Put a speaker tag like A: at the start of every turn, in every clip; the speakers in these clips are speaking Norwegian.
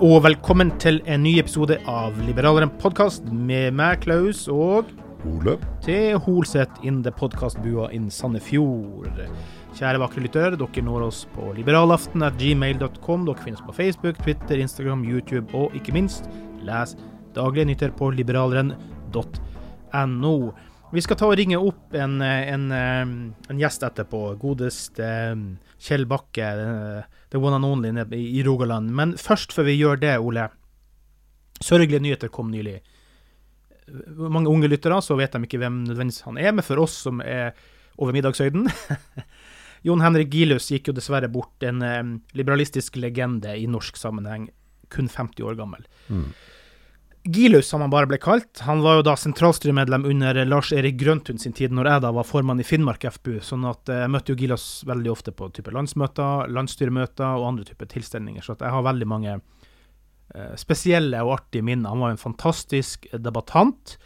A: Og velkommen til en ny episode av Liberaleren podkast med meg, Klaus, og
B: Ole.
A: til Holset in the podkastbua in Sandefjord. Kjære vakre lytter, dere når oss på liberalaften.gmail.com. Dere finnes på Facebook, Twitter, Instagram, YouTube og ikke minst les daglige nyheter på liberaleren.no. Vi skal ta og ringe opp en, en, en gjest etterpå. Godeste Kjell Bakke, the one and only nede i Rogaland. Men først, før vi gjør det, Ole. Sørgelige nyheter kom nylig. Mange unge lyttere så vet de ikke hvem nødvendigvis han er, men for oss som er over middagshøyden Jon Henrik Gilus gikk jo dessverre bort, en um, liberalistisk legende i norsk sammenheng, kun 50 år gammel.
B: Mm.
A: Gilus, som han bare ble kalt, han var jo da sentralstyremedlem under Lars Erik Grøntun sin tid, når jeg da var formann i Finnmark FPU. sånn at jeg møtte jo Gilus veldig ofte på type landsmøter, landsstyremøter og andre typer tilstelninger. Så jeg har veldig mange eh, spesielle og artige minner. Han var en fantastisk debattant.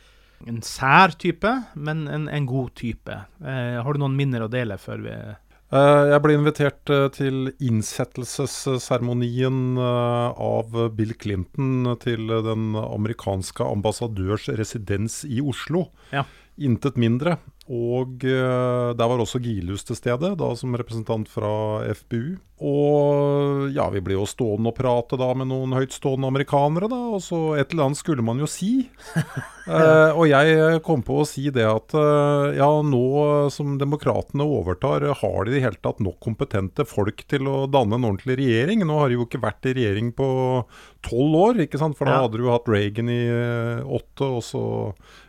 A: En sær type, men en, en god type. Eh, har du noen minner å dele før vi
B: jeg ble invitert uh, til innsettelsesseremonien uh, av Bill Clinton til den amerikanske ambassadørs residens i Oslo.
A: Ja.
B: Intet mindre. Og der var også Gilhus til stede, da som representant fra FBU. Og ja, vi ble jo stående og prate da med noen høytstående amerikanere, da. Og så et eller annet skulle man jo si. eh, og jeg kom på å si det at eh, ja, nå som demokratene overtar, har de i det hele tatt nok kompetente folk til å danne en ordentlig regjering? Nå har de jo ikke vært i regjering på tolv år, ikke sant. For da hadde du jo hatt Reagan i eh, åtte, og så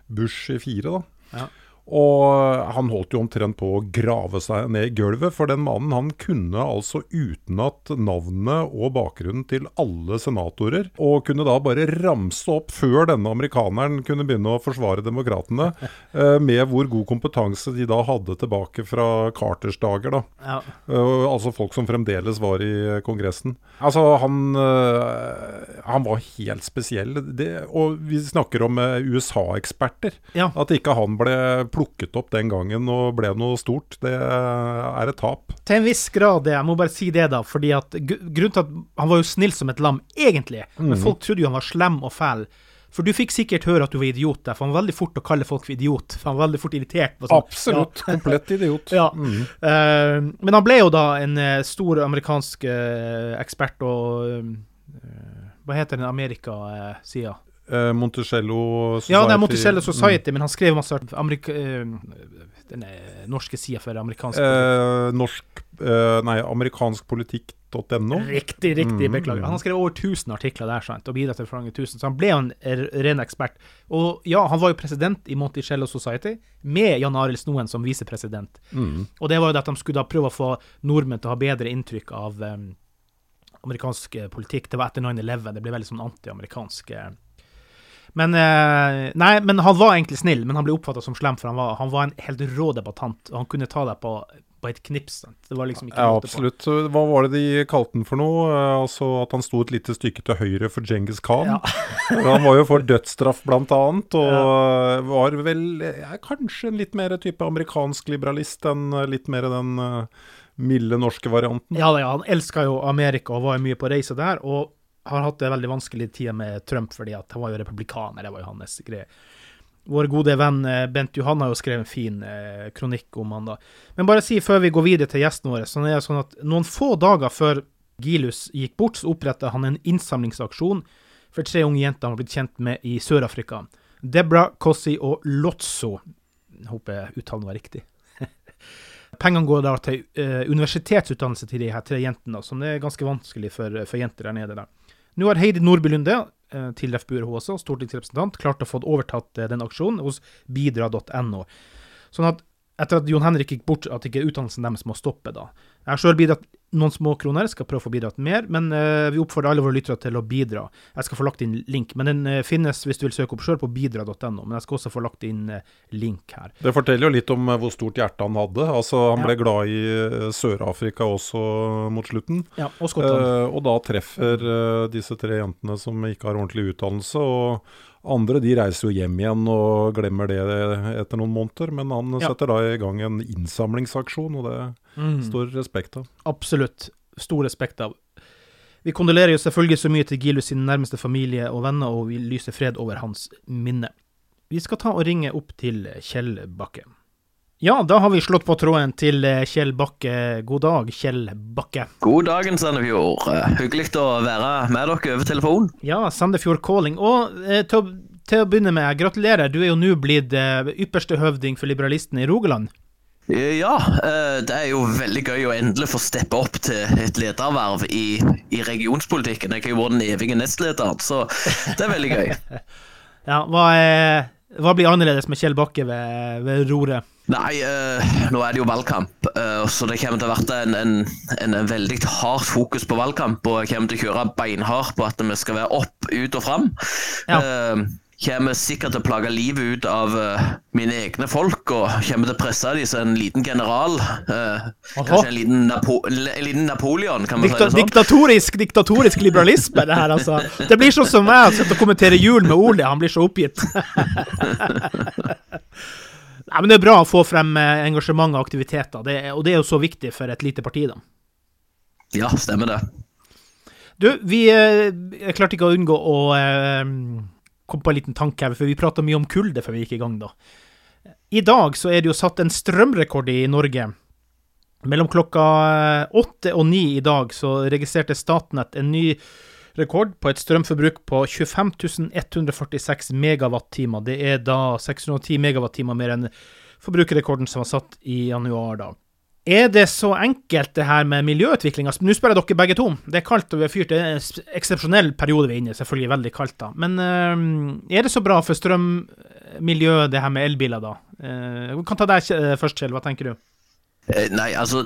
B: Bush i fire, da.
A: Ja.
B: Og han holdt jo omtrent på å grave seg ned i gulvet, for den mannen han kunne altså utenat navnet og bakgrunnen til alle senatorer, og kunne da bare ramse opp før denne amerikaneren kunne begynne å forsvare demokratene, eh, med hvor god kompetanse de da hadde tilbake fra Carters dager. da.
A: Ja.
B: Eh, altså folk som fremdeles var i Kongressen. Altså, han, eh, han var helt spesiell. Det, og vi snakker om USA-eksperter.
A: Ja.
B: At ikke han ble plukket opp den gangen og ble noe stort, det er et tap.
A: Til en viss grad. Jeg må bare si det, da. fordi at Grunnen til at han var jo snill som et lam, egentlig. Men folk trodde jo han var slem og fæl. For du fikk sikkert høre at du var idiot der, for han var veldig fort å kalle folk for idiot. For han var veldig fort irritert. sånn.
B: Absolutt. Komplett idiot.
A: Ja. Eh, men han ble jo da en eh, stor amerikansk uh, ekspert og uh, Hva heter den Amerika-sida?
B: Eh, Monticello Society.
A: Ja, det er Monticello Society, men han skrev masse Amerika, eh, den eh, norske sida for amerikansk
B: Eh, norsk eh, Nei, amerikanskpolitikk.no.
A: Riktig, riktig.
B: Mm,
A: Beklager.
B: mm.
A: Han har skrevet over 1000 artikler der, sant, og bidratt til mange tusen, så han ble jo en ren ekspert. Og ja, han var jo president i Monticello Society, med Jan Arild Snoen som visepresident.
B: Mm.
A: Og det var jo det at de skulle da prøve å få nordmenn til å ha bedre inntrykk av um, amerikansk politikk. Det var etter 9-11. Det ble veldig sånn anti-amerikansk. eh. Men eh, Nei, men han var egentlig snill, men han ble oppfatta som slem, for han var, han var en helt rå debattant, og han kunne ta deg på, på et knips. Sant? Det var liksom ikke
B: Ja, absolutt. på. Hva var det de kalte han for noe? Eh, altså At han sto et lite stykke til høyre for Djengis Khan.
A: Ja.
B: han var jo for dødsstraff, blant annet, og eh, var vel ja, kanskje en litt mer type amerikansk liberalist enn eh, litt mer den milde norske varianten.
A: Ja, ja, han elska jo Amerika og var mye på reise der, og har hatt det veldig vanskelig tid med Trump, fordi han var jo republikaner, det var jo hans greie. Vår gode venn eh, Bent Johan har jo skrevet en fin eh, kronikk om han da. Men bare si før vi går videre til gjestene våre, så er det sånn at noen få dager før Gilus gikk bort, så opprettet han en innsamlingsaksjon for tre unge jenter han har blitt kjent med i Sør-Afrika. Debra, Kossi og Lotso. Jeg håper uttalen var riktig. Pengene går da til eh, universitetsutdannelse til de her tre jentene, som det er ganske vanskelig for, for jenter der nede. der. Nå har Heidi Nordby Lunde, eh, til FBU også, stortingsrepresentant, klart å få overtatt eh, den aksjonen hos bidra.no. Sånn at etter at Jon Henrik gikk bort, at ikke utdannelsen deres må stoppe da. Jeg har sjøl bidratt noen små kroner, Jeg skal prøve å få bidratt mer, men uh, vi oppfordrer alle våre lyttere til å bidra. Jeg skal få lagt inn link, men den uh, finnes hvis du vil søke opp sjøl på bidra.no. Men jeg skal også få lagt inn eh, link her.
B: Det forteller jo litt om hvor stort hjerte han hadde. Altså Han
A: Ja.
B: ble glad i Sør-Afrika også mot slutten.
A: Ja, og Skottland.
B: Og da treffer disse tre jentene som ikke har ordentlig utdannelse. Og andre de reiser jo hjem igjen og glemmer det etter noen måneder. Men han
A: Ja.
B: setter da i gang en innsamlingsaksjon, og det
A: Mm.
B: står respekt av.
A: Absolutt. Stor respekt av. Vi kondolerer jo selvfølgelig så mye til Gilus sin nærmeste familie og venner, og vi lyser fred over hans minne. Vi skal ta og ringe opp til Kjell Bakke. Ja, da har vi slått på tråden til eh, Kjell Bakke. God dag, Kjell Bakke.
C: God dagen, Sandefjord. Eh, Hyggelig å være med dere over telefon.
A: Ja, Sandefjord Calling. Og eh, til, å, til å begynne med, gratulerer. Du er jo nå blitt ypperste høvding for liberalistene i Rogaland.
C: Ja, det er jo veldig gøy å endelig få steppe opp til et lederverv i, i regionspolitikken. Jeg har jo vært den evige nestlederen, så det er veldig gøy.
A: Ja, hva, er, hva blir annerledes med Kjell Bakke ved, ved roret?
C: Nei, eh, nå er det jo valgkamp, eh, så det kommer til å være en, en, en, veldig hardt fokus på valgkamp. Og jeg kommer til å kjøre beinhardt på at vi skal være opp, ut og fram.
A: Ja.
C: Uh, kommer sikkert til å plage livet ut av uh, mine egne folk, og kommer til å presse dem som en liten general. Uh, kanskje en liten, Napo en liten Napoleon, kan man
A: Dikta
C: si det sånn.
A: diktatorisk, diktatorisk liberalisme, det her, altså. Det blir sånn som meg å sitte og kommentere jul med Ole, han blir så oppgitt. Nei, men det er bra å få frem eh, engasjement og aktiviteter, det, er- og det er jo så viktig for et lite parti, da.
C: Ja, stemmer det.
A: Du, vi eh, jeg klarte ikke å unngå å eh, komme på en liten tanke her, for vi prata mye om kulde før vi gikk i gang, da. I dag så er det jo satt en strømrekord i Norge. Mellom klokka åtte og ni i dag så registrerte Statnett en ny rekord på et strømforbruk på 25 146 megawattimer. Det er da 610 megawattimer mer enn forbrukerrekorden som var satt i januar, da. Er det så enkelt, det her med miljøutviklinga? Nå spør jeg dere begge to. Det er kaldt og vi har fyrt. Det er en eksepsjonell periode vi er inne i. Selvfølgelig veldig kaldt, da. Men eh, er det så bra for strømmiljøet, det her med elbiler, da? Eh, vi kan ta deg først, Kjell. Hva tenker du?
C: Eh, Nei, altså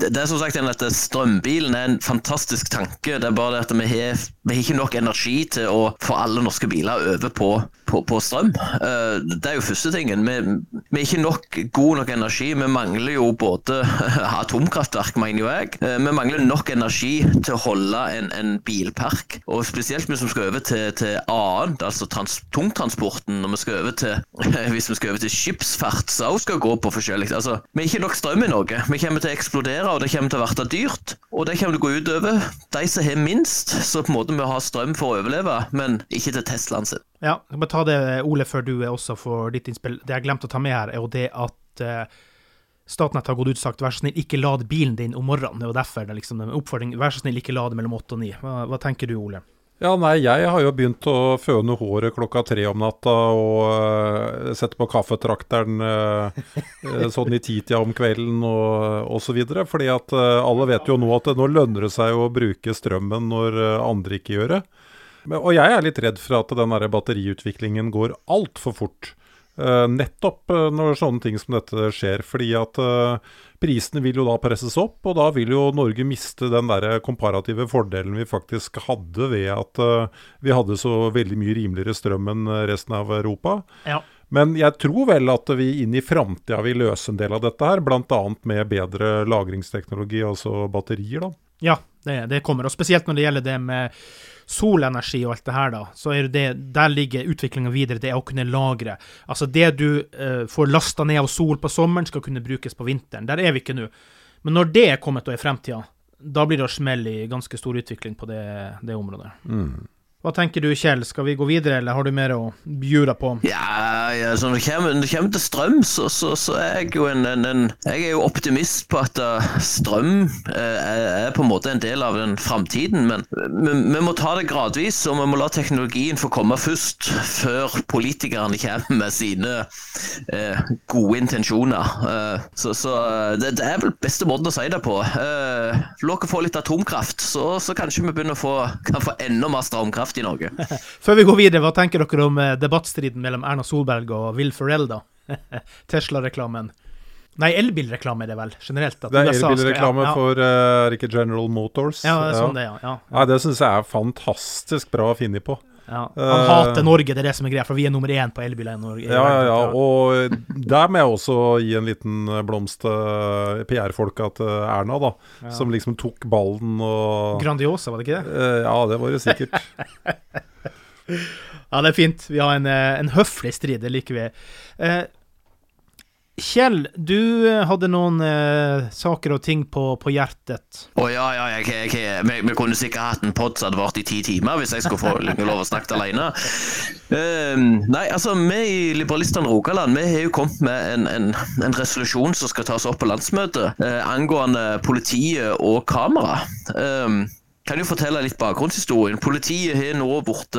C: Det, er som sagt at strømbilen er en fantastisk tanke. Det er bare det at vi har, vi har ikke nok energi til å få alle norske biler over på, på, på strøm. Eh, Det er jo første tingen. Vi, vi har ikke nok god nok energi. Vi mangler jo både atomkraftverk, mener jo jeg. Eh, Vi mangler nok energi til å holde en, en bilpark. Og spesielt vi som skal over til, til annet, altså trans, tungtransporten, når vi skal over til hvis vi skal over til skipsfart, som også skal gå på forskjellig. Altså, vi har ikke nok strøm i Norge. Vi kommer til å eksplodere, og det kommer til å bli dyrt. Og det kommer til å gå utover de som har minst, så på en måte må ha strøm for å overleve, men ikke til Teslaen sin.
A: Ja, jeg må ta det, Ole, før du også får ditt innspill. Det jeg glemte å ta med her, er jo det at eh, Statnett har gått ut og sagt vær så snill, ikke lad bilen din om morgenen. Det jo derfor det liksom oppfordring. Vær så snill, ikke lade mellom åtte og ni. Hva, hva tenker du, Ole?
B: Ja, nei, jeg har jo begynt å føne håret klokka tre om natta og uh, sette på kaffetrakteren uh, sånn i titida om kvelden og, osv. Fordi at uh, alle vet jo nå at det, nå lønner det seg å bruke strømmen når andre ikke gjør det. Men, og jeg er litt redd for at den der batteriutviklingen går altfor fort. Nettopp når sånne ting som dette skjer. Fordi at Prisene vil jo da presses opp, og da vil jo Norge miste den der komparative fordelen vi faktisk hadde ved at vi hadde så veldig mye rimeligere strøm enn resten av Europa.
A: Ja.
B: Men jeg tror vel at vi inn i framtida vil løse en del av dette her, bl.a. med bedre lagringsteknologi, altså batterier. da.
A: Ja, det, det kommer. Og spesielt når det gjelder det med solenergi og alt det her, da, så er det, der ligger utviklinga videre. Det er å kunne lagre. Altså det du eh, får lasta ned av sol på sommeren, skal kunne brukes på vinteren. Der er vi ikke nå. Men når det er kommet og er fremtida, da blir det å smelle i ganske stor utvikling på det, det området.
B: Mm.
A: Hva tenker du, Kjell? Skal vi gå videre, eller har du mer å bjuda på?
C: Ja, ja så når det, kommer, når det kommer til strøm, så, så, så, er jeg jo en, en, en, Jeg er jo optimist på at uh, strøm uh, er, på en måte en del av den framtiden. Men vi, vi, må ta det gradvis, og vi må la teknologien få komme først, før politikerne kommer med sine uh, gode intensjoner. så, så det, det, er vel beste måten å si det på. Uh, La oss få litt atomkraft, så, så kanskje vi begynner å få, kan få enda mer strømkraft kraft i Norge.
A: Før vi går videre, hva tenker dere om eh, debattstriden mellom Erna Solberg og Will Ferrell, da? Tesla-reklamen. Nei, elbilreklame er det vel, generelt.
B: det er elbilreklame ja, ja. for uh, er General Motors?
A: Ja, det er sånn det, ja. ja.
B: Nei, det syns jeg er fantastisk bra funnet på.
A: Ja. Han uh, hater Norge, det er det som er greia, for vi er nummer én på elbiler i Norge.
B: Ja, ja, ja, og der må jeg også gi en liten blomst til PR-folka til Erna, da. Ja. Som liksom tok ballen og
A: Grandiosa, var det ikke det?
B: Uh, ja, det var det sikkert.
A: ja, det er fint. Vi har en, en høflig strid, det liker vi. Uh, Kjell, du eh, hadde noen eh, saker og ting på, på hjertet.
C: Å oh, ja, ja, jeg, jeg, vi, vi, kunne sikkert hatt en pod som hadde vart i ti timer, hvis jeg skulle få lov å snakke alene. Uh, nei, altså, vi i Liberalistene Rogaland vi har jo kommet med en, en, en, resolusjon som skal tas opp på landsmøtet, uh, angående politiet og kamera. Ehm, kan jo fortelle litt bakgrunnshistorien. Politiet har nå blitt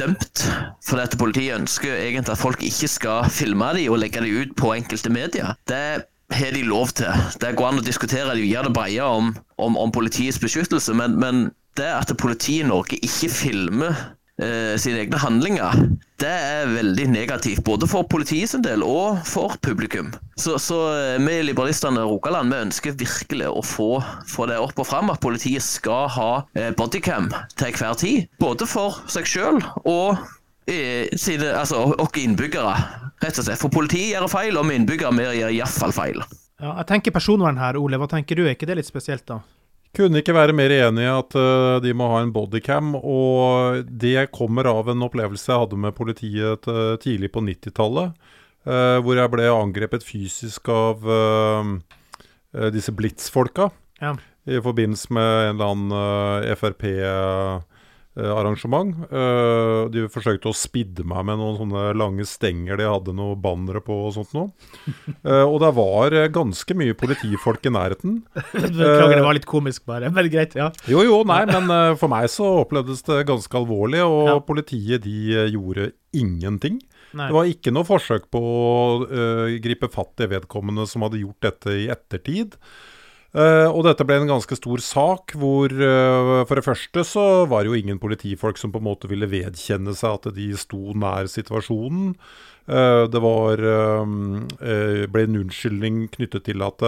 C: dømt For dette politiet ønsker egentlig at folk ikke skal filme dem og legge dem ut på enkelte medier. Det har de lov til. Det går an å diskutere det gjør det breie om, om, om, politiets beskyttelse, men, men det at politiet i Norge ikke filmer eh, sine egne handlinger, det er veldig negativt. Både for politiet sin del og for publikum. Så, så eh, vi liberalistene i Rogaland vi ønsker virkelig å få, få, det opp og fram at politiet skal ha eh, bodycam til hver tid. Både for seg sjøl og eh, sine, altså, og innbyggere. Rett og slett. For politiet gjør feil, og vi innbyggere vi gjør iallfall feil.
A: Ja, jeg tenker personvern her, Ole. Hva tenker du? Er ikke det litt spesielt, da?
B: Kunne ikke være mer enig i at uh, de må ha en bodycam. Og det kommer av en opplevelse jeg hadde med politiet uh, tidlig på 90-tallet. Uh, eh, hvor jeg ble angrepet fysisk av disse Blitz-folka. Ja. I forbindelse med en eller annen Frp Eh, arrangement. Uh, de forsøkte å spidde meg med noen sånne lange stenger de hadde noen bannere på og sånt noe. Uh, og det var ganske mye politifolk i nærheten.
A: Beklager, det var litt komisk bare, men greit. ja.
B: Jo, jo, nei, men for meg så opplevdes det ganske alvorlig, og ja. politiet de gjorde ingenting. Nei. Det var ikke noe forsøk på å gripe fatt i vedkommende som hadde gjort dette i ettertid. Uh, og dette ble en ganske stor sak, hvor uh, for det første så var det jo ingen politifolk som på en måte ville vedkjenne seg at de sto nær situasjonen. Uh, det var ble en unnskyldning knyttet til at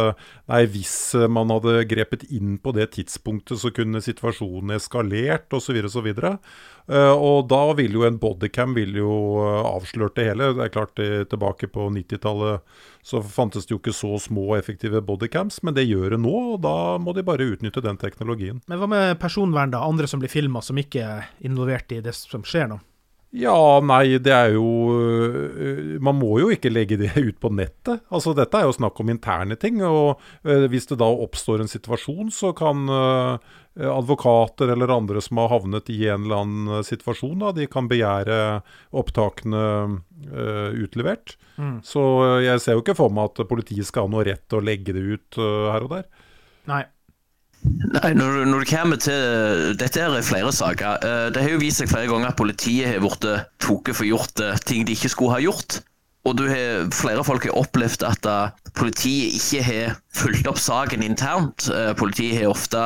B: nei, hvis man hadde grepet inn på det tidspunktet, så kunne situasjonen eskalert osv. osv. Uh, og da vil jo en bodycam vil jo avslørt det hele. Det er klart, tilbake på 90-tallet så fantes det jo ikke så små og effektive bodycams, men det gjør det nå, og da må de bare utnytte den teknologien.
A: Men hva med personvern, da? Andre som blir filma som ikke er involvert i det som skjer nå?
B: Ja, nei, det er jo øh, Man må jo ikke legge det ut på nettet. Altså, Dette er jo snakk om interne ting. og øh, Hvis det da oppstår en situasjon, så kan øh, advokater eller andre som har havnet i en eller annen situasjon, da, de kan begjære opptakene utlevert. Mm. Så jeg ser jo ikke for meg at politiet skal ha noe rett til å legge det ut her og der.
A: Nei.
C: Nei, når, når det kommer til Dette er flere saker. Eh, det har jo vist seg flere ganger at politiet har blitt tatt for gjort eh, ting de ikke skulle ha gjort. Og har, flere folk har opplevd at uh, politiet ikke har fulgt opp saken internt. Politiet har ofte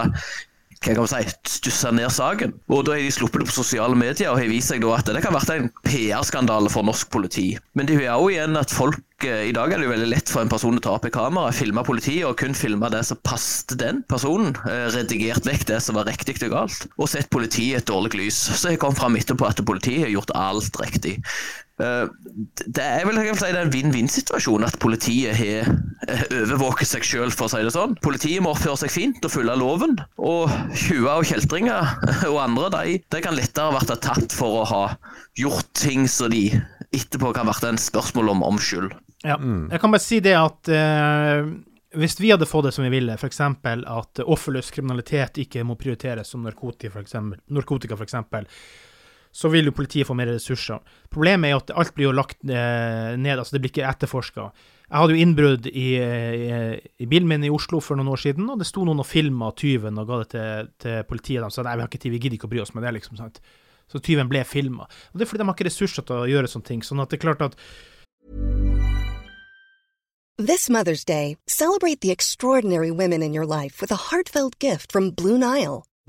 C: hva kan man si, stussa ned saken. Og Da har de sluppet det på sosiale medier og har vist seg da at det kan ha vært en PR-skandale for norsk politi. Men det er jo igjen at folk eh, I dag er det jo veldig lett for en person å ta opp i kamera, filme politiet og kun filme det som passet den personen. Eh, redigert vekk det som var riktig og galt. Og sett politiet i et dårlig lys. Så jeg kom fram etterpå at politiet har gjort alt riktig. Eh, det er vel jeg vil si, det er en vinn-vinn-situasjon at politiet har eh, overvåket seg selv, for å si det sånn. Politiet må oppføre seg fint og følge loven. Og tjuver og kjeltringer og andre de, de kan lettere vært tatt for å ha gjort ting som de etterpå kan vært en spørsmål om, om skyld.
A: Ja. Jeg kan bare si det at eh, hvis vi hadde fått det som vi ville, f.eks. at offerløs kriminalitet ikke må prioriteres som narkotika, f.eks., så vil jo politiet få mer ressurser. Problemet er jo at alt blir jo lagt eh, ned, altså det blir ikke etterforska. Jeg hadde jo innbrudd i, i, i, bilen min i Oslo for noen år siden, og det sto noen og filma tyven og ga det til, til politiet. De sa nei, vi har ikke tid, vi gidder ikke å bry oss med det, liksom. sant? Så tyven ble filma. Det er fordi de har ikke ressurser til å gjøre sånne ting. Sånn at det er klart at
D: This Mother's Day, celebrate the extraordinary women in your life with a heartfelt gift from Blue Nile.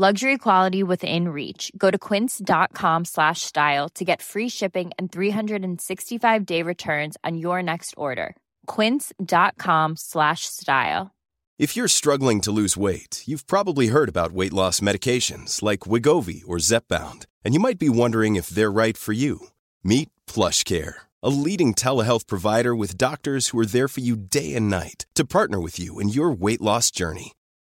E: Luxury quality within reach. Go to quince.com slash style to get free shipping and 365 day returns on your next order. Quince.com slash style.
F: If you're struggling to lose weight, you've probably heard about weight loss medications like Wigovi or Zepbound, and you might be wondering if they're right for you. Meet PlushCare, a leading telehealth provider with doctors who are there for you day and night to partner with you in your weight loss journey.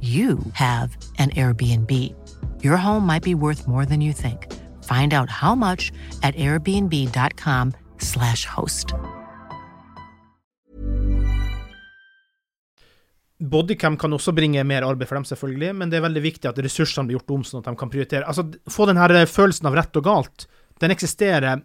G: you have an Airbnb. Your home might be worth more than you think. Find out how much at airbnb.com/slash host.
A: Bodycam kan også bringe mer arbeid for dem, selvfølgelig, men det er veldig viktig at ressursene blir gjort om sånn at de kan prioritere. Altså, Få den her følelsen av rett og galt. Den eksisterer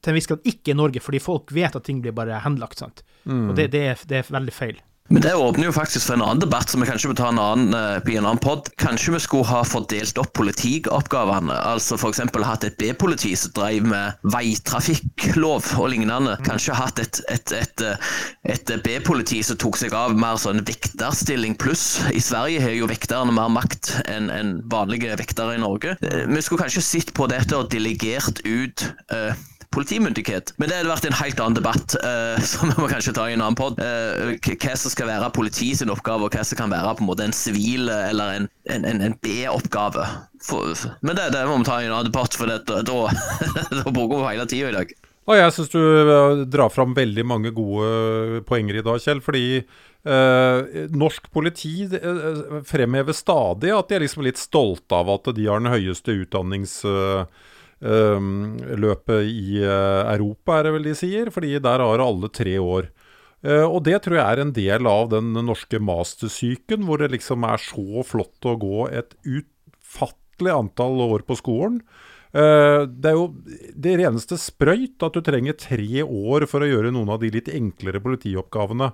A: til en viss grad ikke i Norge, fordi folk vet at ting blir bare henlagt. sant?
B: Mm.
A: Og det, det, er, det er veldig feil.
C: Men det åpner jo faktisk for en annen debatt som vi kanskje må ta en annen, uh, i en annen pod. Kanskje vi skulle ha fordelt opp politioppgavene. Altså f.eks. hatt et B-politi som drev med veitrafikklov og lignende. Kanskje hatt et, et, et, et B-politi som tok seg av mer sånn vekterstilling pluss. I Sverige har jo vekterne mer makt enn en vanlige vektere i Norge. Vi skulle kanskje sett på dette og delegert ut uh, politimyndighet. Men det hadde vært en helt annen debatt, uh, som vi må kanskje ta i en annen pod. Uh, hva som skal være politiet sin oppgave, og hva som kan være på en måte en sivil eller en, en, en B-oppgave. Men det, det, må vi ta i en annen debatt, for det, da, da bruker vi hele tida i dag.
B: Og jeg syns du eh, drar fram veldig mange gode poenger i dag, Kjell. Fordi eh, norsk politi fremhever stadig at de er liksom litt stolte av at de har den høyeste utdannings... Eh, løpet i Europa, er det vel de sier. Fordi der har alle tre år Eh, og det tror jeg er en del av den norske mastersyken, hvor det liksom er så flott å gå et utfattelig antall år på skolen. Eh, det er jo det reneste sprøyt at du trenger tre år for å gjøre noen av de litt enklere politioppgavene.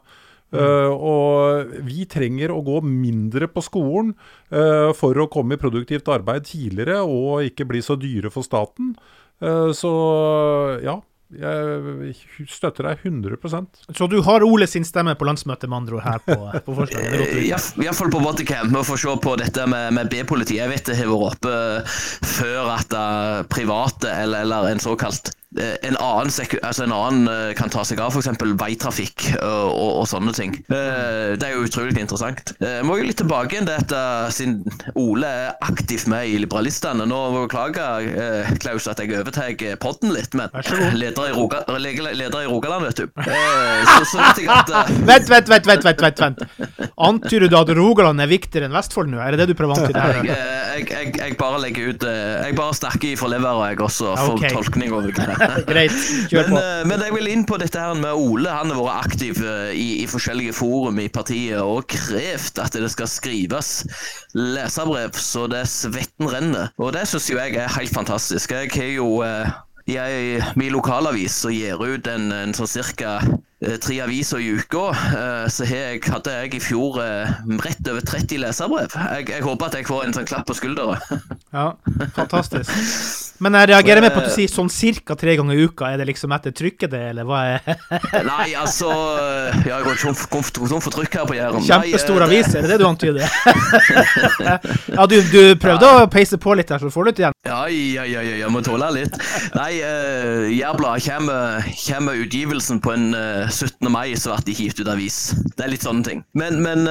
B: Uh, og vi trenger å gå mindre på skolen uh, for å komme i produktivt arbeid tidligere og ikke bli så dyre for staten. Uh, så ja, jeg støtter deg 100%
A: Så du har Ole sin stemme på landsmøtet, med andre ord, her på, på forslaget?
C: Iallfall på Bodycam, å få se på dette med, med B-politiet. Jeg vet det har vært oppe før at private, eller, eller en såkalt en annen, altså en annen, eh, kan ta seg av f.eks. veitrafikk og, eh, og, og, sånne ting. Det er jo utrolig interessant. Jeg må jo litt tilbake igjen dette, siden Ole er aktivt med i Liberalistene. Nå beklager Klaus at jeg overtar podden litt, men leder i, Roga, leder i, Rogaland, vet du. Så, så vet jeg at
A: Vent, vent, vent, vent, vent, vent. Antyder du at Rogaland er viktigere enn Vestfold nå? Er det det du prøver å antyde?
C: Jeg, jeg, jeg, jeg, bare legger ut Jeg bare snakker i for levera, jeg også, for okay. tolkning over det.
A: Greit, kjør på.
C: Men, eh, men, jeg vil inn på dette her med Ole. Han har vært aktiv eh, i, i, forskjellige forum i partiet og krevd at det skal skrives leserbrev så det svetten renner. Og det syns jo jeg er helt fantastisk. Jeg har jo jeg, i min lokalavis så gir ut en, en sånn cirka tre aviser i uka, så jeg, hadde jeg i fjor rett over 30 leserbrev. Jeg, jeg håper at jeg får en sånn klapp på skuldra.
A: Ja, fantastisk. Men jeg reagerer med på at du sier sånn cirka tre ganger i uka. Er det liksom etter trykket det, eller hva er
C: Nei, altså Jeg har gått tom for trykk her på Jæren.
A: Kjempestor avis, er det det du antyder? ja, du, du prøvde å peise på litt her, så får du det igjen.
C: Ja, ja, ja, ja, jeg må tåle litt. Nei, uh, Jærbladet kommer, kommer utgivelsen på en uh, 17. mai, så ble de hivet ut avis. Det er litt sånne ting. Men, men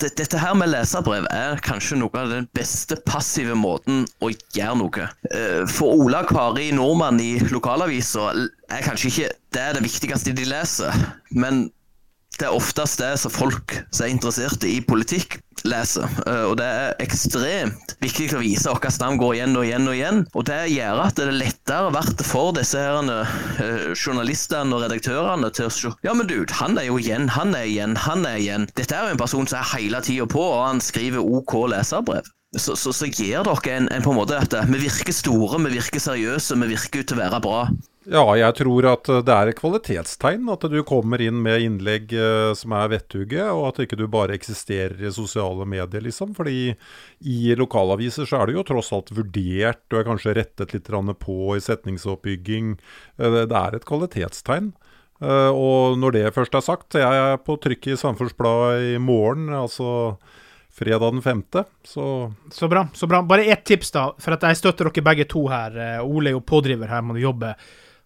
C: det, dette her med leserbrev er kanskje noe av den beste passive måten å gjøre noe. Uh, for Ola Kari Nordmann i lokalavisa er kanskje ikke det det viktigste de leser, men det er oftest det som folk som er interesserte i politikk, leser. Eh, og det er ekstremt viktig å vise hvilket navn går igjen og igjen og igjen. Og det gjør at det er lettere vært for disse her, uh, journalistene og redaktørene til å se Ja, men dude, han er jo igjen, han er igjen, han er igjen. Dette er jo en person som er hele tida på, og han skriver OK leserbrev så, så, så gir dere en, en, på en måte at vi virker store, vi virker seriøse, vi virker ut til å være bra.
B: Ja, jeg tror at det er et kvalitetstegn at du kommer inn med innlegg uh, som er vettuge, og at ikke du bare eksisterer i sosiale medier, liksom. Fordi i lokalaviser så er du jo tross alt vurdert, du er kanskje rettet litt på i setningsoppbygging. Uh, det er et kvalitetstegn. Og når det først er sagt, jeg er på trykk i Samfunnsbladet i morgen, altså fredag den femte. Så
A: Så bra. så bra. Bare ett tips, da. For at jeg støtter dere begge to her. Eh, Ole er jo pådriver her, du jobbe.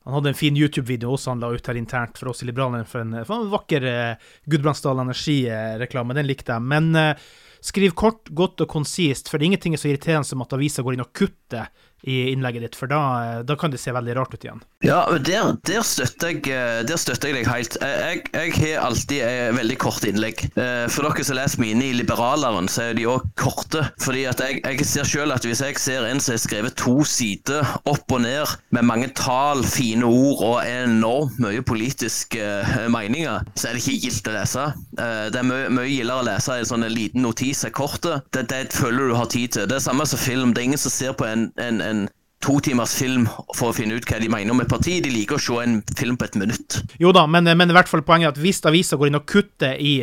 A: Han hadde en fin YouTube-video også han la ut her internt for oss i Liberalerne for en, for en vakker eh, Gudbrandsdal Energi-reklame. Den likte jeg. Men eh, skriv kort, godt og konsist, for det er ingenting så irriterende som at avisa går inn og kutter i innlegget ditt, for da, da, kan det se veldig rart ut igjen.
C: Ja, der, der, støtter, jeg, eh, der støtter jeg deg helt. Jeg, jeg har alltid eh, veldig kort innlegg. Eh, for dere som leser mine i Liberaleren, så er de òg korte. Fordi at jeg, jeg ser selv at hvis jeg ser en som har skrevet to sider opp og ned med mange tall, fine ord og enormt mye politiske meninger, så er det ikke gildt å lese. Det er mye, mye gildere å lese en sånn liten notis, er kortet. Det, det føler du har tid til. Det er samme som film. Det er ingen som ser på en, en, en en to timers film for å finne ut hva de mener om et parti. De liker å se en film på et minutt.
A: Jo da, men, men i hvert fall poenget er at hvis avisa går inn og kutter i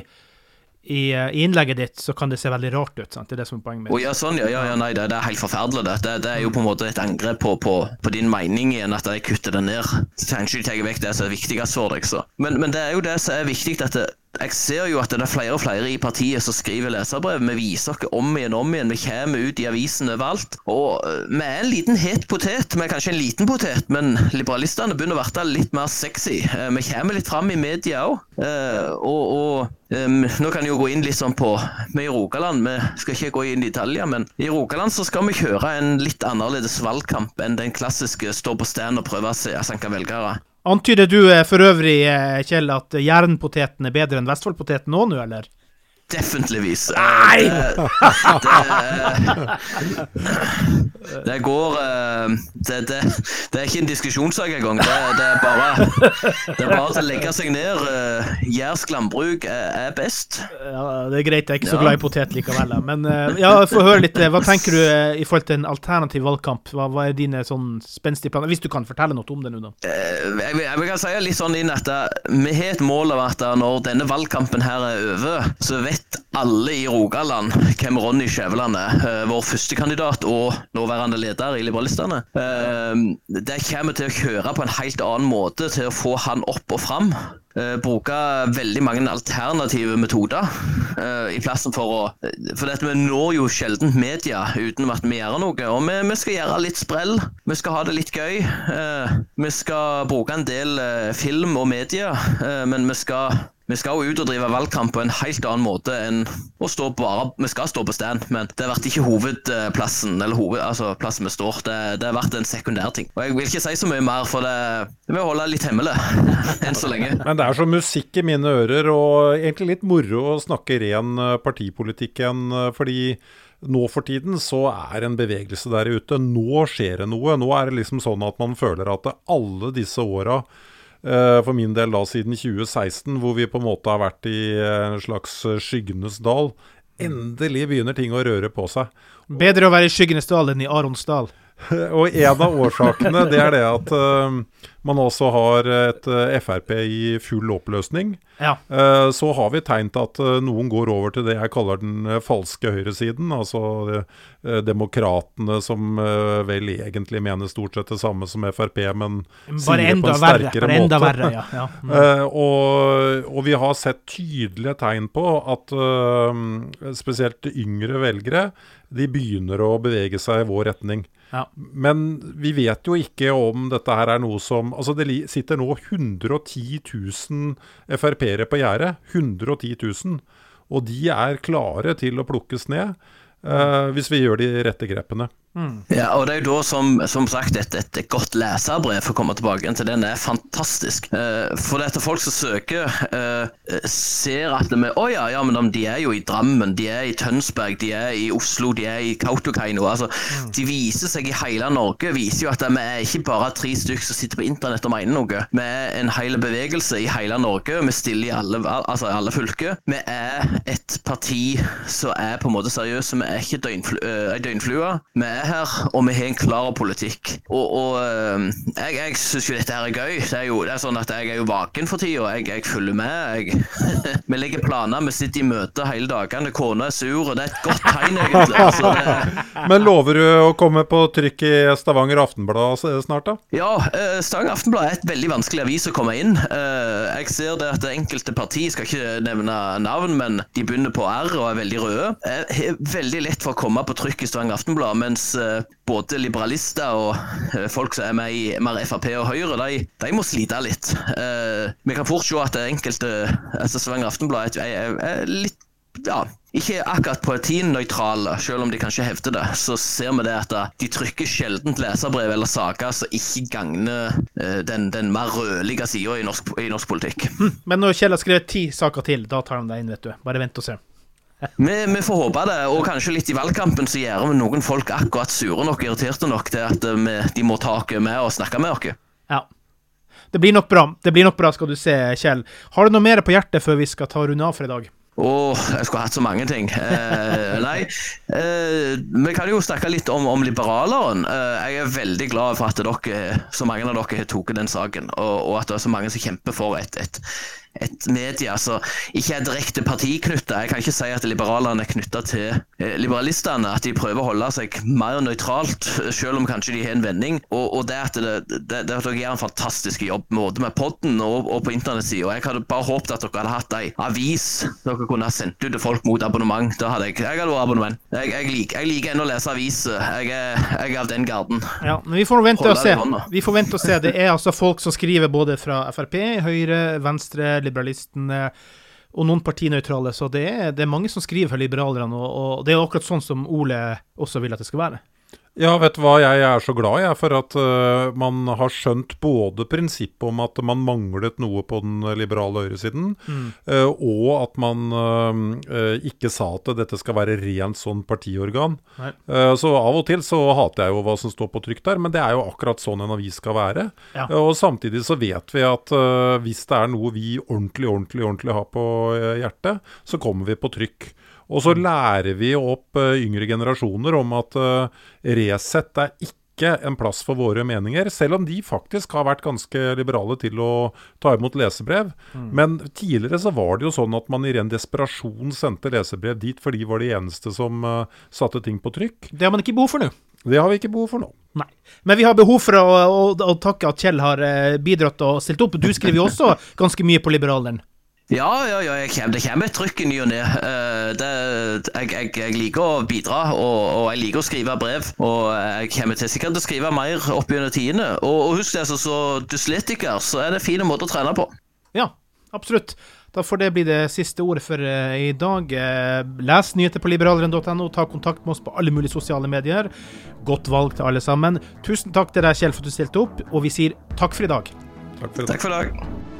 A: i, i, innlegget ditt, så kan det se veldig rart ut. sant? Det er det som er poenget
C: mitt. Oh, ja, sånn, ja, ja, ja, nei, det, det, er helt forferdelig. Det. Det, det. er jo på en måte et angrep på, på, på din mening igjen, at de kutter det ned. Så Kanskje de tar vekk det som er viktigst for deg. Så. Men, men det er jo det som er viktig. at det, jeg ser jo at det er flere og flere i partiet som skriver leserbrev. Vi viser oss om igjen om igjen. Vi kommer ut i avisen overalt. Og eh, vi er en liten het potet. Vi er kanskje en liten potet, men liberalistene begynner å bli litt mer sexy. Eh, vi kommer litt fram i media òg. Eh, og, og nå kan jeg jo gå inn litt sånn på Vi i Rogaland, vi skal ikke gå inn i detaljer, men i Rogaland så skal vi kjøre en litt annerledes valgkamp enn den klassiske stå på stand og prøve å se sanke velgere.
A: Antyder du eh, for øvrig, eh, Kjell, at jernpoteten er bedre enn Vestfoldpoteten nå, eller?
C: Definitely-vis.
A: Nei!
C: Det, det, det går eh, det, det, er ikke en diskusjonssak engang. Det, det, er bare Det er bare å legge seg ned. Eh, Jærsk landbruk er, best.
A: Ja, det er greit, jeg er ikke så glad i potet likevel. Men eh, ja, få høre litt. eh, Hva tenker du eh, i forhold til en alternativ valgkamp? Hva, hva er dine sånn spenstige planer? Hvis du kan fortelle noe om det nå, da.
C: Eh, Jeg, vil- jeg si litt sånn inn at eh, vi har et mål av at eh, når denne valgkampen her er over, så vet alle i Rogaland hvem Ronny Skjæveland er. eh, Vår førstekandidat og nåværende leder i Liberalistene. Eh, Det kommer til å kjøre på en helt annen måte til å få han opp og fram. Eh, bruke veldig mange alternative metoder i plassen for å For dette, vi når jo sjelden media uten at vi gjør noe. Og vi, vi skal gjøre litt sprell. Vi skal ha det litt gøy. Vi skal bruke en del film og media, men vi skal vi skal jo ut og drive valgkamp på en helt annen måte enn å stå bare Vi skal stå på stand, men det har vært ikke hovedplassen, eller hoved, altså plassen vi står. Det, det har vært en sekundær ting. Og jeg vil ikke si så mye mer, for det, det vil holde litt hemmelig enn så lenge.
B: Men det er som musikk i mine ører, og egentlig litt moro å snakke ren eh, partipolitikk igjen. eh, Fordi nå for tiden så er en bevegelse der ute. Nå skjer det noe. Nå er det liksom sånn at man føler at alle disse åra for min del da siden 2016, hvor vi på en måte har vært i en slags skyggenes dal. Endelig begynner ting å røre på seg.
A: Bedre å være i skyggenes dal enn i Aronsdal.
B: Og en av årsakene det er det at eh, man også har et eh, Frp i full oppløsning.
A: Ja.
B: Eh, så har vi tegn til at eh, noen går over til det jeg kaller den falske høyresiden. Altså demokratene som vel egentlig mener stort sett det samme som Frp, men
A: Bare
B: sier det på en sterkere
A: verre,
B: måte.
A: verre, ja. ja. Mm.
B: Og, og vi har sett tydelige tegn på at spesielt yngre velgere de begynner å bevege seg i vår retning.
A: Ja.
B: Men vi vet jo ikke om dette her er noe som Altså det sitter nå 110 000 Frp-ere på gjerdet. 110 000. Og de er klare til å plukkes ned eh, hvis vi gjør de rette grepene.
C: Ja, og det er jo da som, som sagt et, et, godt leserbrev for å komme tilbake til den er fantastisk. Eh, for dette folk som søker, eh, ser at vi Å ja, ja, men de er jo i Drammen, de er i Tønsberg, de er i Oslo, de er i Kautokeino. Altså, De viser seg i hele Norge. Viser jo at vi er ikke bare tre stykker som sitter på internett og mener noe. Vi er en hel bevegelse i hele Norge. Vi stiller i alle, altså alle fylker. Vi er et parti som er på en måte seriøse. Vi er ikke døgnflu, øh, ei døgnflue. Vi er her, og vi har en klar politikk. Og, og øh, jeg, jeg syns jo dette her er gøy. Det er jo det er sånn at jeg er jo vaken for tida. Jeg, jeg følger med. Jeg, vi legger planer, vi sitter i møte hele dagene. Kona er sur, og det er et godt tegn, egentlig. Altså, det,
B: Men lover du å komme på trykk i Stavanger Aftenblad snart, da?
C: Ja, eh, Stavanger Aftenblad er et veldig vanskelig avis å komme inn. Eh, Jeg ser det at enkelte parti, skal ikke nevne navn, men de begynner på R og er veldig røde. Jeg har veldig lett for å komme på trykk i Stavanger Aftenblad, mens både liberalister og eh, folk som er med i mer Frp og Høyre, de, de må slite litt. Eh, Vi kan fort se at enkelte altså Stavanger Aftenblad er, er, litt ja, ikke akkurat partinøytrale, selv om de kanskje hevder det, så ser vi det at eh, de trykker sjeldent leserbrev eller saker som ikke gagner eh, den, den mer rødlige sida i, i norsk politikk.
A: Men når Kjell har skrevet ti saker til, da tar de deg inn, vet du. Bare vent og se.
C: Vi, vi får håpe det, og kanskje litt i valgkampen så gjør vi noen folk akkurat sure nok, irriterte nok til at eh, vi, de må ta oss med og snakke med oss.
A: Ja. Det blir nok bra. Det blir nok bra, skal du se, Kjell. Har du noe mer på hjertet før vi skal ta runde av for i dag?
C: Åh, jeg skulle hatt så mange ting. Eh, nei, eh, vi kan jo snakke litt om, om liberaleren. Eh, jeg er veldig glad for at dere, så mange av dere har tatt den saken, og, og at det er så mange som kjemper for et, et, et medie som ikke er direkte partiknytta. Jeg kan ikke si at liberalerne er knytta til eh, liberalistene, at de prøver å holde seg mer nøytralt, selv om kanskje de har en vending. Og, og det at det, det, det, at dere gjør en fantastisk jobb både med podden og, og på internettsida. Jeg hadde bare håpet at dere hadde hatt ei avis dere kunne ha sendt ut til folk mot abonnement. Da hadde jeg, jeg hadde vært abonnement. Jeg, jeg, liker, jeg liker ennå å lese aviser. Jeg, jeg er av den garden.
A: Ja, men vi får vente og se. Vi får vente og se. Det er altså folk som skriver både fra Frp, Høyre, Venstre, Liberalistene og noen partinøytrale, så det er, det er mange som skriver for liberalerne, og, og det er akkurat sånn som Ole også vil at det skal være.
B: Ja, vet du hva, jeg er så glad jeg for at uh, man har skjønt både prinsippet om at man manglet noe på den liberale høyresiden, mm. uh, og at man uh, ikke sa at dette skal være rent sånn partiorgan. så av og til så hater jeg jo hva som står på trykk der, men det er jo akkurat sånn en avis skal være. Ja. og samtidig så vet vi at hvis det er noe vi ordentlig, ordentlig, ordentlig har på hjertet, så kommer vi på trykk. Og så lærer vi opp uh, yngre generasjoner om at uh, Resett er ikke en plass for våre meninger, selv om de faktisk har vært ganske liberale til å ta imot lesebrev. Mm. Men tidligere så var det jo sånn at man i ren desperasjon sendte lesebrev dit, for de var de eneste som uh, satte ting på trykk.
A: Det har man ikke behov for nå?
B: Det har vi ikke behov for nå.
A: Nei. Men vi har behov for å, å, å takke at Kjell har bidratt og stilt opp. Du skriver jo også ganske mye på liberaleren.
C: Ja, ja, ja kommer, det kommer et trykk i ny og ne. Uh, jeg, jeg, jeg, liker å bidra, og, og, jeg liker å skrive brev. Og jeg kommer til sikkert til å skrive mer opp gjennom tidene. Og, og, husk det, altså, så dyslektiker så er det en fin måte å trene på.
A: Ja, absolutt. Da får det bli det siste ordet for uh, i dag. Uh, les nyheter på liberaleren.no. Ta kontakt med oss på alle mulige sosiale medier. Godt valg til alle sammen. Tusen takk til deg, Kjell, for at du stilte opp, og vi sier takk for i dag.
C: Takk for i dag. Takk for i dag.